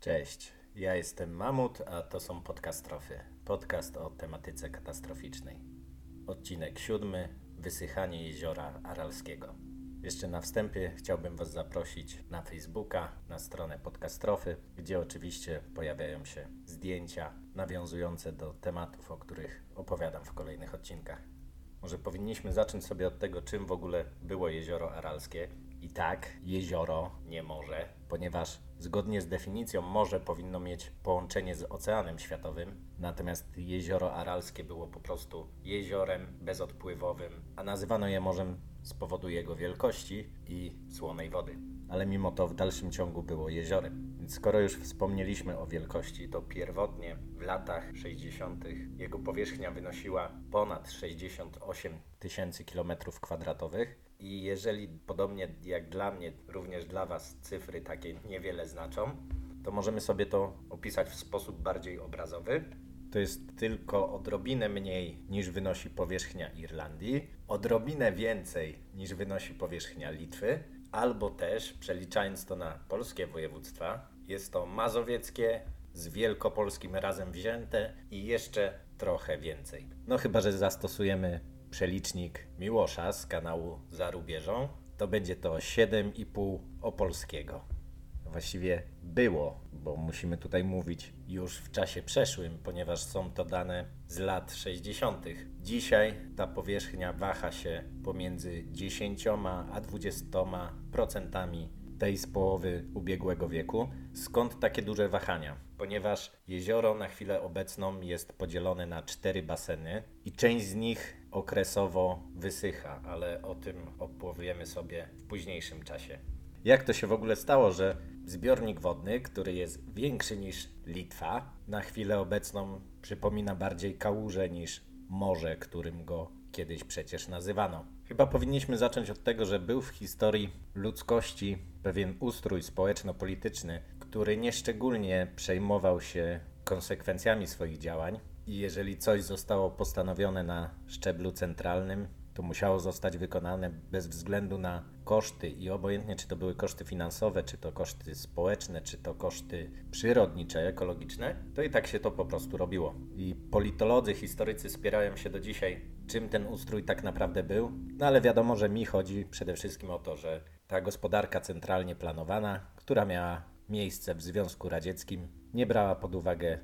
Cześć, ja jestem Mamut, a to są podcastrofy. Podcast o tematyce katastroficznej. Odcinek siódmy. Wysychanie jeziora Aralskiego. Jeszcze na wstępie chciałbym Was zaprosić na Facebooka, na stronę podcastrofy, gdzie oczywiście pojawiają się zdjęcia nawiązujące do tematów, o których opowiadam w kolejnych odcinkach. Może powinniśmy zacząć sobie od tego, czym w ogóle było jezioro Aralskie. Tak, jezioro nie może, ponieważ zgodnie z definicją morze powinno mieć połączenie z Oceanem Światowym, natomiast jezioro Aralskie było po prostu jeziorem bezodpływowym, a nazywano je morzem z powodu jego wielkości i słonej wody. Ale mimo to w dalszym ciągu było jeziorem. Więc skoro już wspomnieliśmy o wielkości, to pierwotnie w latach 60. jego powierzchnia wynosiła ponad 68 tysięcy kilometrów kwadratowych. I jeżeli podobnie jak dla mnie, również dla Was cyfry takie niewiele znaczą, to możemy sobie to opisać w sposób bardziej obrazowy. To jest tylko odrobinę mniej niż wynosi powierzchnia Irlandii, odrobinę więcej niż wynosi powierzchnia Litwy, albo też, przeliczając to na polskie województwa, jest to mazowieckie z wielkopolskim razem wzięte i jeszcze trochę więcej. No chyba, że zastosujemy przelicznik Miłosza z kanału Za Rubieżą, to będzie to 7,5 opolskiego. Właściwie było, bo musimy tutaj mówić już w czasie przeszłym, ponieważ są to dane z lat 60. Dzisiaj ta powierzchnia waha się pomiędzy 10 a 20 procentami tej z połowy ubiegłego wieku. Skąd takie duże wahania? Ponieważ jezioro na chwilę obecną jest podzielone na cztery baseny i część z nich okresowo wysycha, ale o tym opowiemy sobie w późniejszym czasie. Jak to się w ogóle stało, że zbiornik wodny, który jest większy niż Litwa, na chwilę obecną przypomina bardziej kałużę niż morze, którym go kiedyś przecież nazywano. Chyba powinniśmy zacząć od tego, że był w historii ludzkości pewien ustrój społeczno-polityczny, który nieszczególnie przejmował się konsekwencjami swoich działań. I jeżeli coś zostało postanowione na szczeblu centralnym, to musiało zostać wykonane bez względu na koszty i obojętnie czy to były koszty finansowe, czy to koszty społeczne, czy to koszty przyrodnicze, ekologiczne, to i tak się to po prostu robiło. I politolodzy, historycy spierają się do dzisiaj, czym ten ustrój tak naprawdę był, no ale wiadomo, że mi chodzi przede wszystkim o to, że ta gospodarka centralnie planowana, która miała miejsce w Związku Radzieckim, nie brała pod uwagę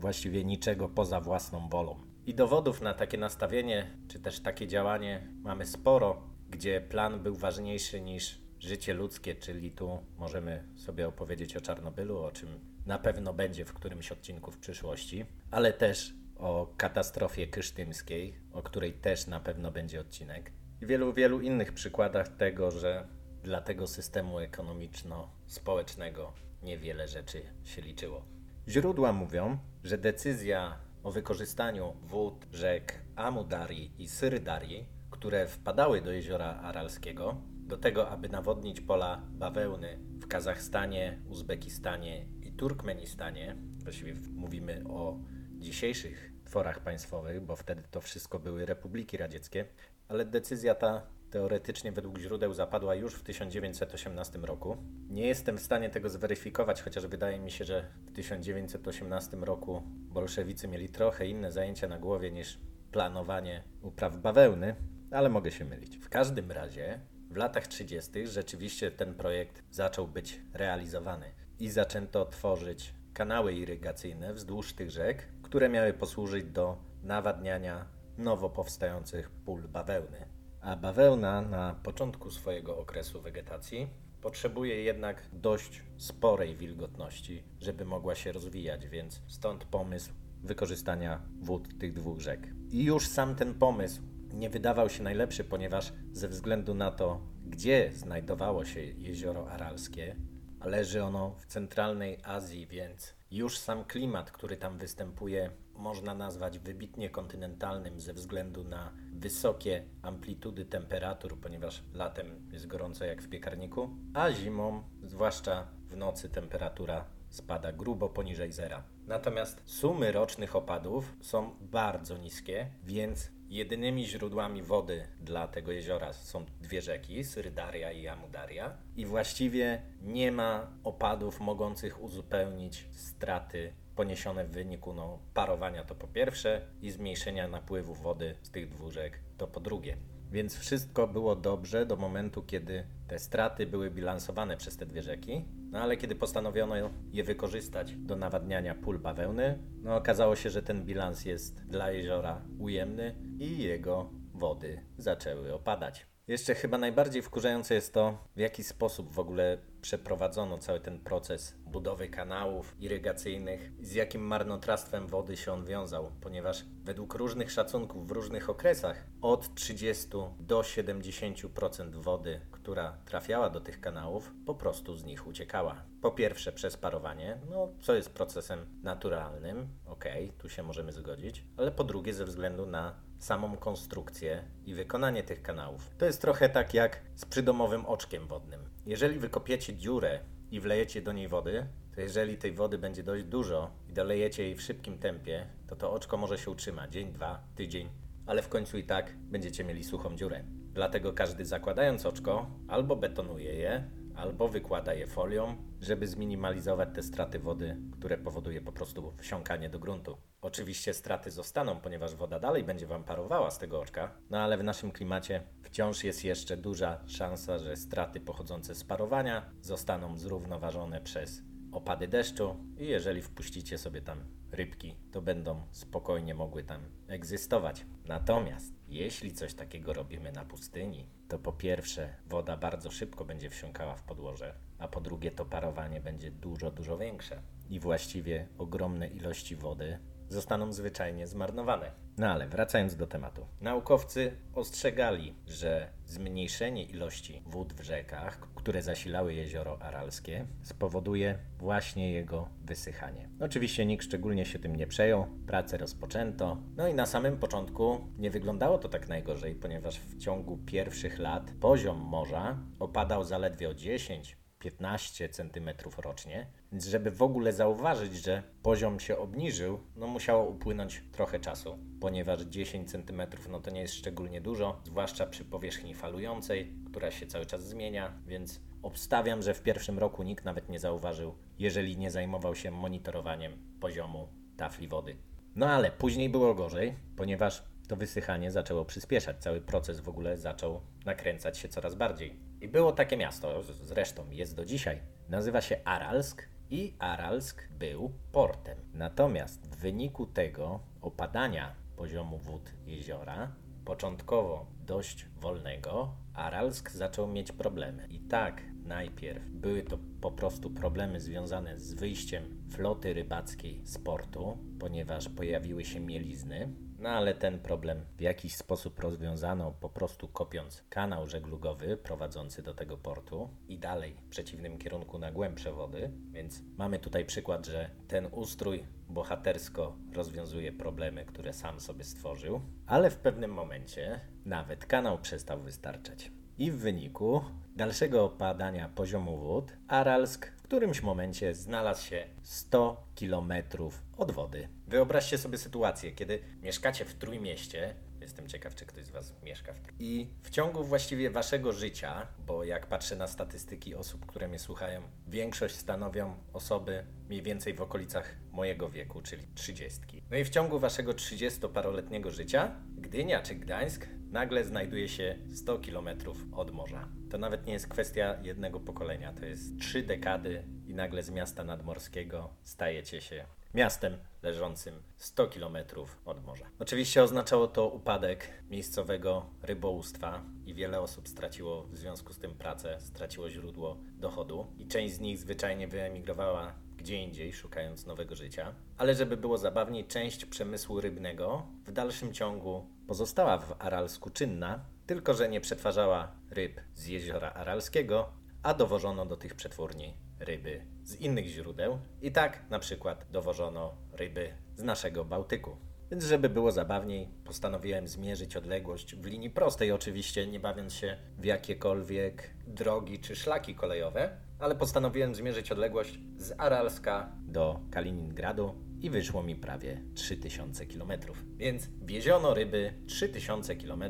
właściwie niczego poza własną wolą. I dowodów na takie nastawienie, czy też takie działanie mamy sporo, gdzie plan był ważniejszy niż życie ludzkie, czyli tu możemy sobie opowiedzieć o Czarnobylu, o czym na pewno będzie w którymś odcinku w przyszłości, ale też o katastrofie krysztymskiej, o której też na pewno będzie odcinek, i wielu, wielu innych przykładach tego, że dla tego systemu ekonomiczno-społecznego niewiele rzeczy się liczyło. Źródła mówią, że decyzja o wykorzystaniu wód rzek Amudarii i Syrdarii, które wpadały do jeziora Aralskiego, do tego, aby nawodnić pola bawełny w Kazachstanie, Uzbekistanie i Turkmenistanie, właściwie mówimy o dzisiejszych tworach państwowych, bo wtedy to wszystko były republiki radzieckie, ale decyzja ta teoretycznie według źródeł zapadła już w 1918 roku. Nie jestem w stanie tego zweryfikować, chociaż wydaje mi się, że w 1918 roku bolszewicy mieli trochę inne zajęcia na głowie niż planowanie upraw bawełny, ale mogę się mylić. W każdym razie w latach 30. rzeczywiście ten projekt zaczął być realizowany i zaczęto tworzyć kanały irygacyjne wzdłuż tych rzek, które miały posłużyć do nawadniania nowo powstających pól bawełny. A bawełna na początku swojego okresu wegetacji potrzebuje jednak dość sporej wilgotności, żeby mogła się rozwijać, więc stąd pomysł wykorzystania wód tych dwóch rzek. I już sam ten pomysł nie wydawał się najlepszy, ponieważ ze względu na to, gdzie znajdowało się jezioro Aralskie, leży ono w centralnej Azji, więc już sam klimat, który tam występuje, można nazwać wybitnie kontynentalnym ze względu na wysokie amplitudy temperatur, ponieważ latem jest gorąco jak w piekarniku, a zimą, zwłaszcza w nocy, temperatura spada grubo poniżej zera. Natomiast sumy rocznych opadów są bardzo niskie, więc jedynymi źródłami wody dla tego jeziora są dwie rzeki, Syrdaria i Amudaria. I właściwie nie ma opadów mogących uzupełnić straty poniesione w wyniku no, parowania to po pierwsze i zmniejszenia napływu wody z tych dwóch rzek to po drugie. Więc wszystko było dobrze do momentu, kiedy te straty były bilansowane przez te dwie rzeki, no ale kiedy postanowiono je wykorzystać do nawadniania pól bawełny, no okazało się, że ten bilans jest dla jeziora ujemny i jego wody zaczęły opadać. Jeszcze chyba najbardziej wkurzające jest to, w jaki sposób w ogóle przeprowadzono cały ten proces budowy kanałów irygacyjnych, z jakim marnotrawstwem wody się on wiązał, ponieważ według różnych szacunków w różnych okresach od 30 do 70% wody, która trafiała do tych kanałów, po prostu z nich uciekała. Po pierwsze przez parowanie, no co jest procesem naturalnym, ok, tu się możemy zgodzić, ale po drugie ze względu na samą konstrukcję i wykonanie tych kanałów. To jest trochę tak jak z przydomowym oczkiem wodnym. Jeżeli wykopiecie dziurę i wlejecie do niej wody, to jeżeli tej wody będzie dość dużo i dolejecie jej w szybkim tempie, to to oczko może się utrzymać dzień, dwa, tydzień, ale w końcu i tak będziecie mieli suchą dziurę. Dlatego każdy zakładając oczko albo betonuje je, albo wykłada je folią, żeby zminimalizować te straty wody, które powoduje po prostu wsiąkanie do gruntu. Oczywiście straty zostaną, ponieważ woda dalej będzie Wam parowała z tego oczka, no ale w naszym klimacie wciąż jest jeszcze duża szansa, że straty pochodzące z parowania zostaną zrównoważone przez opady deszczu i jeżeli wpuścicie sobie tam rybki, to będą spokojnie mogły tam egzystować. Natomiast jeśli coś takiego robimy na pustyni, to po pierwsze woda bardzo szybko będzie wsiąkała w podłoże, a po drugie to parowanie będzie dużo, dużo większe. I właściwie ogromne ilości wody zostaną zwyczajnie zmarnowane. No ale wracając do tematu. Naukowcy ostrzegali, że zmniejszenie ilości wód w rzekach, które zasilały jezioro Aralskie, spowoduje właśnie jego wysychanie. Oczywiście nikt szczególnie się tym nie przejął, pracę rozpoczęto. No i na samym początku nie wyglądało to tak najgorzej, ponieważ w ciągu pierwszych lat poziom morza opadał zaledwie o 10 15 cm rocznie. Więc żeby w ogóle zauważyć, że poziom się obniżył, no musiało upłynąć trochę czasu, ponieważ 10 cm no to nie jest szczególnie dużo, zwłaszcza przy powierzchni falującej, która się cały czas zmienia, więc obstawiam, że w pierwszym roku nikt nawet nie zauważył, jeżeli nie zajmował się monitorowaniem poziomu tafli wody. No ale później było gorzej, ponieważ to wysychanie zaczęło przyspieszać, cały proces w ogóle zaczął nakręcać się coraz bardziej. I było takie miasto, zresztą jest do dzisiaj. Nazywa się Aralsk i Aralsk był portem. Natomiast w wyniku tego opadania poziomu wód jeziora, początkowo dość wolnego, Aralsk zaczął mieć problemy. I tak najpierw były to po prostu problemy związane z wyjściem floty rybackiej z portu, ponieważ pojawiły się mielizny, no ale ten problem w jakiś sposób rozwiązano po prostu kopiąc kanał żeglugowy prowadzący do tego portu i dalej w przeciwnym kierunku na głębsze wody. Więc mamy tutaj przykład, że ten ustrój bohatersko rozwiązuje problemy, które sam sobie stworzył, ale w pewnym momencie nawet kanał przestał wystarczać. I w wyniku dalszego opadania poziomu wód Aralsk którymś momencie znalazł się 100 kilometrów od wody. Wyobraźcie sobie sytuację, kiedy mieszkacie w Trójmieście, Jestem ciekaw, czy ktoś z Was mieszka w I w ciągu właściwie Waszego życia, bo jak patrzę na statystyki osób, które mnie słuchają, większość stanowią osoby mniej więcej w okolicach mojego wieku, czyli trzydziestki. No i w ciągu Waszego 30-paroletniego życia Gdynia czy Gdańsk nagle znajduje się 100 kilometrów od morza. To nawet nie jest kwestia jednego pokolenia, to jest trzy dekady i nagle z miasta nadmorskiego stajecie się miastem leżącym 100 km od morza. Oczywiście oznaczało to upadek miejscowego rybołówstwa i wiele osób straciło w związku z tym pracę, straciło źródło dochodu i część z nich zwyczajnie wyemigrowała gdzie indziej, szukając nowego życia. Ale żeby było zabawniej, część przemysłu rybnego w dalszym ciągu pozostała w Aralsku czynna, tylko że nie przetwarzała ryb z jeziora Aralskiego, a dowożono do tych przetwórni ryby z innych źródeł. I tak na przykład dowożono ryby z naszego Bałtyku. Więc żeby było zabawniej, postanowiłem zmierzyć odległość w linii prostej, oczywiście nie bawiąc się w jakiekolwiek drogi czy szlaki kolejowe, ale postanowiłem zmierzyć odległość z Aralska do Kaliningradu, i wyszło mi prawie 3000 km. Więc wieziono ryby 3000 km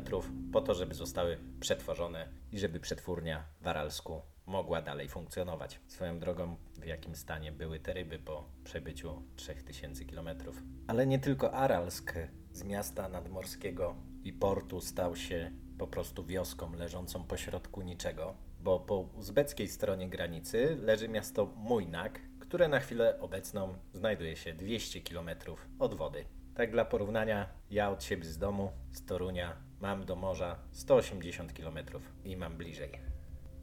po to, żeby zostały przetworzone i żeby przetwórnia w Aralsku mogła dalej funkcjonować. Swoją drogą, w jakim stanie były te ryby po przebyciu 3000 km. Ale nie tylko Aralsk z miasta nadmorskiego i portu stał się po prostu wioską leżącą pośrodku niczego, bo po uzbeckiej stronie granicy leży miasto Mujnak, które na chwilę obecną znajduje się 200 km od wody. Tak dla porównania, ja od siebie z domu, z Torunia, mam do morza 180 km i mam bliżej.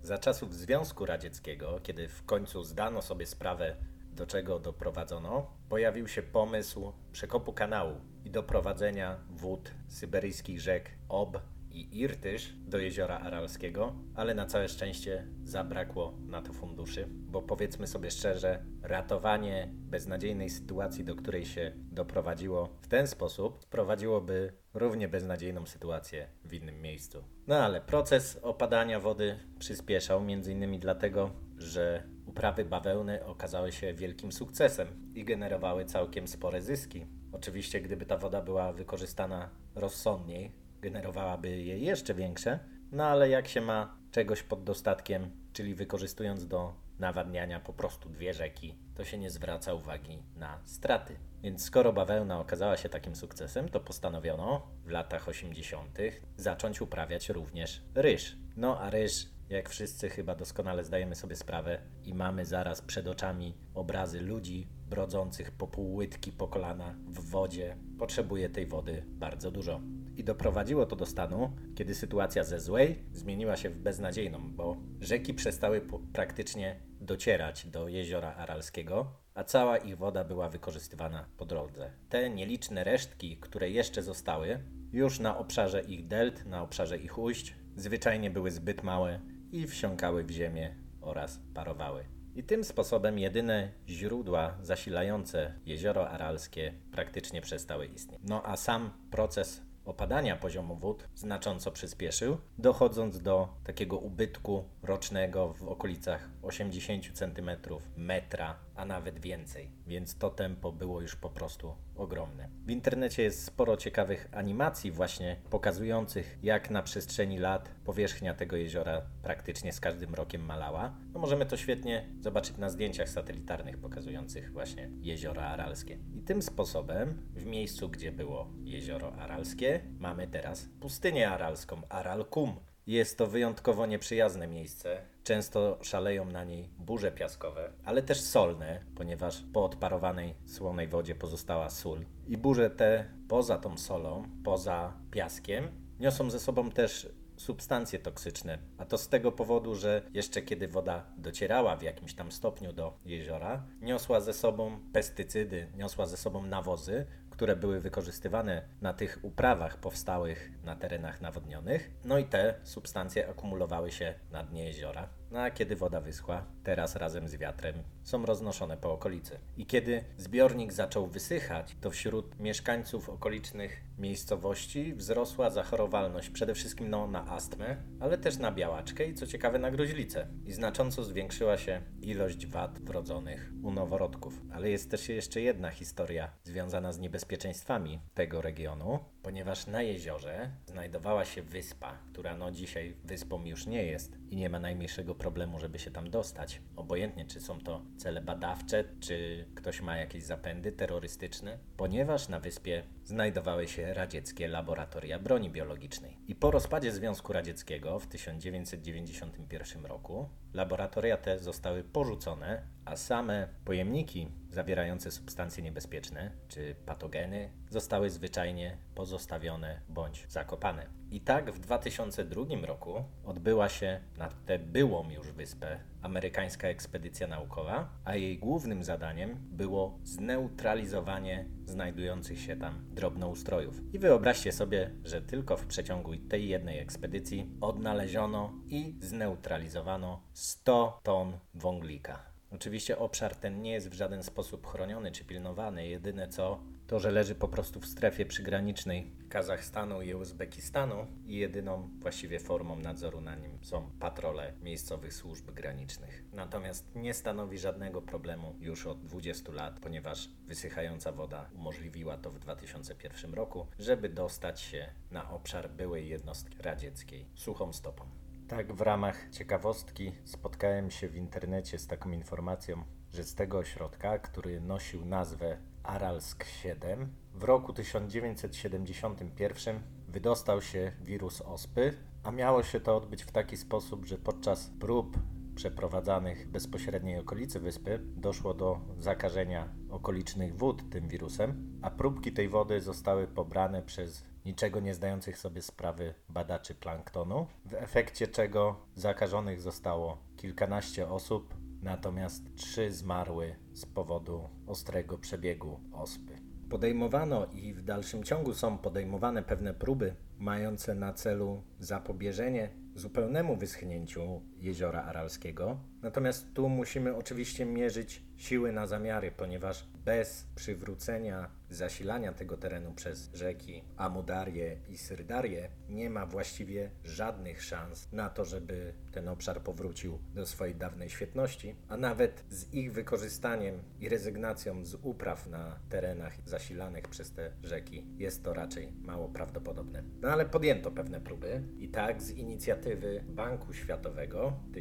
Za czasów Związku Radzieckiego, kiedy w końcu zdano sobie sprawę, do czego doprowadzono, pojawił się pomysł przekopu kanału i doprowadzenia wód syberyjskich rzek Ob i Irtysz do jeziora Aralskiego, ale na całe szczęście zabrakło na to funduszy, bo powiedzmy sobie szczerze, ratowanie beznadziejnej sytuacji, do której się doprowadziło w ten sposób, sprowadziłoby równie beznadziejną sytuację w innym miejscu. No ale proces opadania wody przyspieszał, między innymi dlatego, że uprawy bawełny okazały się wielkim sukcesem i generowały całkiem spore zyski. Oczywiście, gdyby ta woda była wykorzystana rozsądniej, generowałaby je jeszcze większe, no ale jak się ma czegoś pod dostatkiem, czyli wykorzystując do nawadniania po prostu dwie rzeki, to się nie zwraca uwagi na straty. Więc skoro bawełna okazała się takim sukcesem, to postanowiono w latach 80. zacząć uprawiać również ryż. No a ryż, jak wszyscy chyba doskonale zdajemy sobie sprawę i mamy zaraz przed oczami obrazy ludzi brodzących po pół łydki po kolana w wodzie, potrzebuje tej wody bardzo dużo. I doprowadziło to do stanu, kiedy sytuacja ze złej zmieniła się w beznadziejną, bo rzeki przestały praktycznie docierać do jeziora Aralskiego, a cała ich woda była wykorzystywana po drodze. Te nieliczne resztki, które jeszcze zostały, już na obszarze ich delt, na obszarze ich ujść, zwyczajnie były zbyt małe i wsiąkały w ziemię oraz parowały. I tym sposobem jedyne źródła zasilające jezioro Aralskie praktycznie przestały istnieć. No a sam proces opadania poziomu wód znacząco przyspieszył, dochodząc do takiego ubytku rocznego w okolicach 80 cm, metra, a nawet więcej. Więc to tempo było już po prostu ogromne. W internecie jest sporo ciekawych animacji właśnie pokazujących jak na przestrzeni lat powierzchnia tego jeziora praktycznie z każdym rokiem malała. No możemy to świetnie zobaczyć na zdjęciach satelitarnych pokazujących właśnie jezioro Aralskie. I tym sposobem w miejscu, gdzie było jezioro Aralskie, mamy teraz pustynię aralską, Aralkum. Jest to wyjątkowo nieprzyjazne miejsce. Często szaleją na niej burze piaskowe, ale też solne, ponieważ po odparowanej słonej wodzie pozostała sól. I burze te, poza tą solą, poza piaskiem, niosą ze sobą też substancje toksyczne. A to z tego powodu, że jeszcze kiedy woda docierała w jakimś tam stopniu do jeziora, niosła ze sobą pestycydy, niosła ze sobą nawozy, które były wykorzystywane na tych uprawach powstałych na terenach nawodnionych. No i te substancje akumulowały się na dnie jeziora. No a kiedy woda wyschła, teraz razem z wiatrem są roznoszone po okolicy. I kiedy zbiornik zaczął wysychać, to wśród mieszkańców okolicznych miejscowości wzrosła zachorowalność przede wszystkim no, na astmę, ale też na białaczkę i co ciekawe na gruźlicę. I znacząco zwiększyła się ilość wad wrodzonych u noworodków. Ale jest też jeszcze jedna historia związana z niebezpieczeństwami tego regionu, ponieważ na jeziorze znajdowała się wyspa, która no dzisiaj wyspą już nie jest i nie ma najmniejszego problemu, żeby się tam dostać. Obojętnie, czy są to cele badawcze, czy ktoś ma jakieś zapędy terrorystyczne, ponieważ na wyspie znajdowały się radzieckie laboratoria broni biologicznej. I po rozpadzie Związku Radzieckiego w 1991 roku laboratoria te zostały porzucone, a same pojemniki zawierające substancje niebezpieczne czy patogeny zostały zwyczajnie pozostawione bądź zakopane. I tak w 2002 roku odbyła się na tę byłą już wyspę amerykańska ekspedycja naukowa, a jej głównym zadaniem było zneutralizowanie znajdujących się tam drobnoustrojów. I wyobraźcie sobie, że tylko w przeciągu tej jednej ekspedycji odnaleziono i zneutralizowano 100 ton wąglika. Oczywiście obszar ten nie jest w żaden sposób chroniony czy pilnowany. Jedyne co, to że leży po prostu w strefie przygranicznej Kazachstanu i Uzbekistanu i jedyną właściwie formą nadzoru na nim są patrole miejscowych służb granicznych. Natomiast nie stanowi żadnego problemu już od 20 lat, ponieważ wysychająca woda umożliwiła to w 2001 roku, żeby dostać się na obszar byłej jednostki radzieckiej suchą stopą. Tak, w ramach ciekawostki spotkałem się w internecie z taką informacją, że z tego ośrodka, który nosił nazwę Aralsk 7, w roku 1971 wydostał się wirus ospy, a miało się to odbyć w taki sposób, że podczas prób przeprowadzanych w bezpośredniej okolicy wyspy doszło do zakażenia okolicznych wód tym wirusem, a próbki tej wody zostały pobrane przez niczego nie zdających sobie sprawy badaczy planktonu, w efekcie czego zakażonych zostało kilkanaście osób, natomiast trzy zmarły z powodu ostrego przebiegu ospy. Podejmowano i w dalszym ciągu są podejmowane pewne próby mające na celu zapobieżenie zupełnemu wyschnięciu jeziora Aralskiego. Natomiast tu musimy oczywiście mierzyć siły na zamiary, ponieważ bez przywrócenia zasilania tego terenu przez rzeki Amudarię i Syrdarię nie ma właściwie żadnych szans na to, żeby ten obszar powrócił do swojej dawnej świetności, a nawet z ich wykorzystaniem i rezygnacją z upraw na terenach zasilanych przez te rzeki jest to raczej mało prawdopodobne. No ale podjęto pewne próby i tak z inicjatywy Banku Światowego w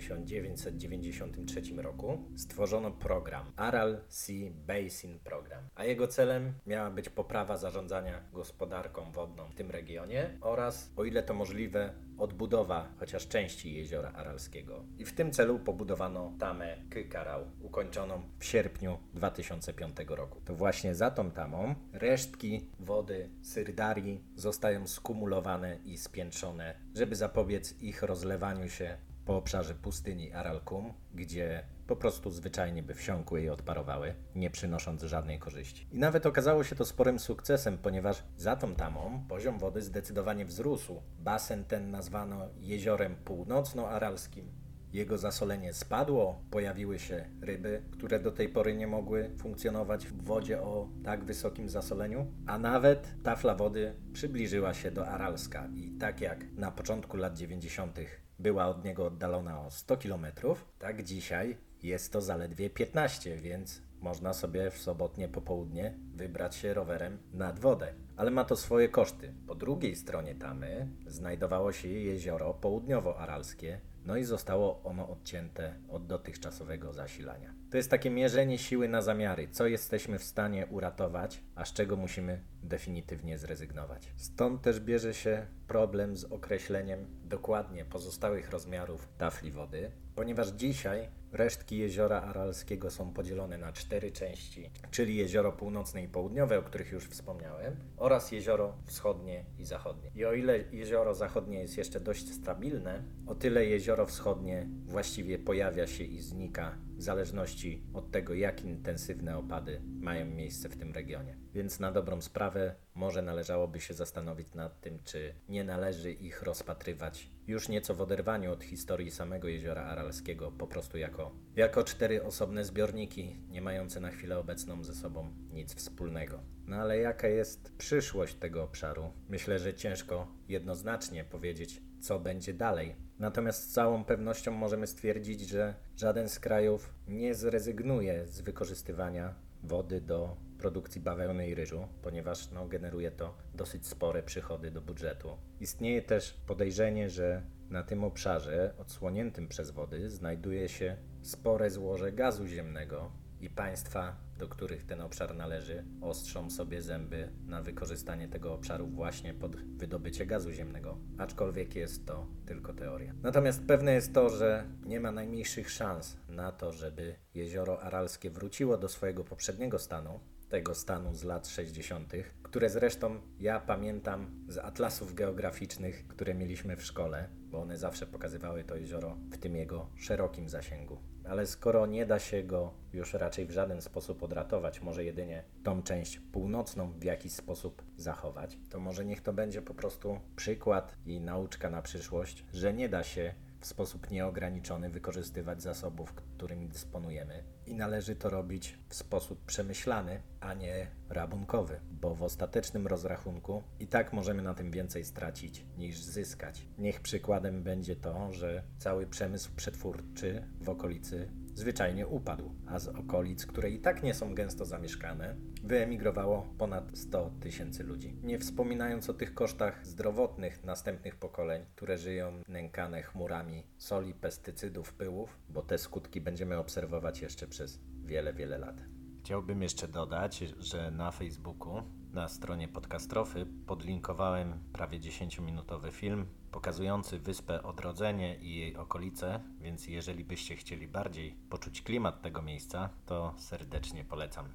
1993 roku stworzono program Aral Sea Basin Program, a jego celem miała być poprawa zarządzania gospodarką wodną w tym regionie oraz, o ile to możliwe, odbudowa chociaż części jeziora Aralskiego. I w tym celu pobudowano tamę Kykarał, ukończoną w sierpniu 2005 roku. To właśnie za tą tamą resztki wody Syrdarii zostają skumulowane i spiętrzone, żeby zapobiec ich rozlewaniu się po obszarze pustyni Aralkum, gdzie po prostu zwyczajnie by wsiąkły i odparowały, nie przynosząc żadnej korzyści. I nawet okazało się to sporym sukcesem, ponieważ za tą tamą poziom wody zdecydowanie wzrósł. Basen ten nazwano jeziorem północno-aralskim. Jego zasolenie spadło, pojawiły się ryby, które do tej pory nie mogły funkcjonować w wodzie o tak wysokim zasoleniu, a nawet tafla wody przybliżyła się do Aralska i tak jak na początku lat 90. była od niego oddalona o 100 km, tak dzisiaj jest to zaledwie 15, więc można sobie w sobotnie popołudnie wybrać się rowerem nad wodę. Ale ma to swoje koszty. Po drugiej stronie tamy znajdowało się jezioro południowo-aralskie, no i zostało ono odcięte od dotychczasowego zasilania. To jest takie mierzenie siły na zamiary, co jesteśmy w stanie uratować, a z czego musimy definitywnie zrezygnować. Stąd też bierze się problem z określeniem dokładnie pozostałych rozmiarów tafli wody, ponieważ dzisiaj Resztki jeziora Aralskiego są podzielone na cztery części, czyli jezioro północne i południowe, o których już wspomniałem, oraz jezioro wschodnie i zachodnie. I o ile jezioro zachodnie jest jeszcze dość stabilne, o tyle jezioro wschodnie właściwie pojawia się i znika w zależności od tego, jak intensywne opady mają miejsce w tym regionie. Więc na dobrą sprawę może należałoby się zastanowić nad tym, czy nie należy ich rozpatrywać już nieco w oderwaniu od historii samego jeziora Aralskiego, po prostu jako, jako cztery osobne zbiorniki, nie mające na chwilę obecną ze sobą nic wspólnego. No ale jaka jest przyszłość tego obszaru? Myślę, że ciężko jednoznacznie powiedzieć, co będzie dalej. Natomiast z całą pewnością możemy stwierdzić, że żaden z krajów nie zrezygnuje z wykorzystywania wody do produkcji bawełny i ryżu, ponieważ no, generuje to dosyć spore przychody do budżetu. Istnieje też podejrzenie, że na tym obszarze odsłoniętym przez wody znajduje się spore złoże gazu ziemnego i państwa, do których ten obszar należy, ostrzą sobie zęby na wykorzystanie tego obszaru właśnie pod wydobycie gazu ziemnego, aczkolwiek jest to tylko teoria. Natomiast pewne jest to, że nie ma najmniejszych szans na to, żeby jezioro Aralskie wróciło do swojego poprzedniego stanu, tego stanu z lat 60., które zresztą ja pamiętam z atlasów geograficznych, które mieliśmy w szkole, bo one zawsze pokazywały to jezioro w tym jego szerokim zasięgu. Ale skoro nie da się go już raczej w żaden sposób odratować, może jedynie tą część północną w jakiś sposób zachować, to może niech to będzie po prostu przykład i nauczka na przyszłość, że nie da się w sposób nieograniczony wykorzystywać zasobów, którymi dysponujemy. I należy to robić w sposób przemyślany, a nie rabunkowy, bo w ostatecznym rozrachunku i tak możemy na tym więcej stracić niż zyskać. Niech przykładem będzie to, że cały przemysł przetwórczy w okolicy zwyczajnie upadł, a z okolic, które i tak nie są gęsto zamieszkane, wyemigrowało ponad 100 tysięcy ludzi. Nie wspominając o tych kosztach zdrowotnych następnych pokoleń, które żyją nękane chmurami soli, pestycydów, pyłów, bo te skutki będziemy obserwować jeszcze przez wiele, wiele lat. Chciałbym jeszcze dodać, że na Facebooku, na stronie Podcastrofy, podlinkowałem prawie 10-minutowy film pokazujący wyspę Odrodzenie i jej okolice, więc jeżeli byście chcieli bardziej poczuć klimat tego miejsca, to serdecznie polecam.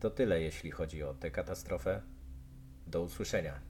To tyle, jeśli chodzi o tę katastrofę. Do usłyszenia.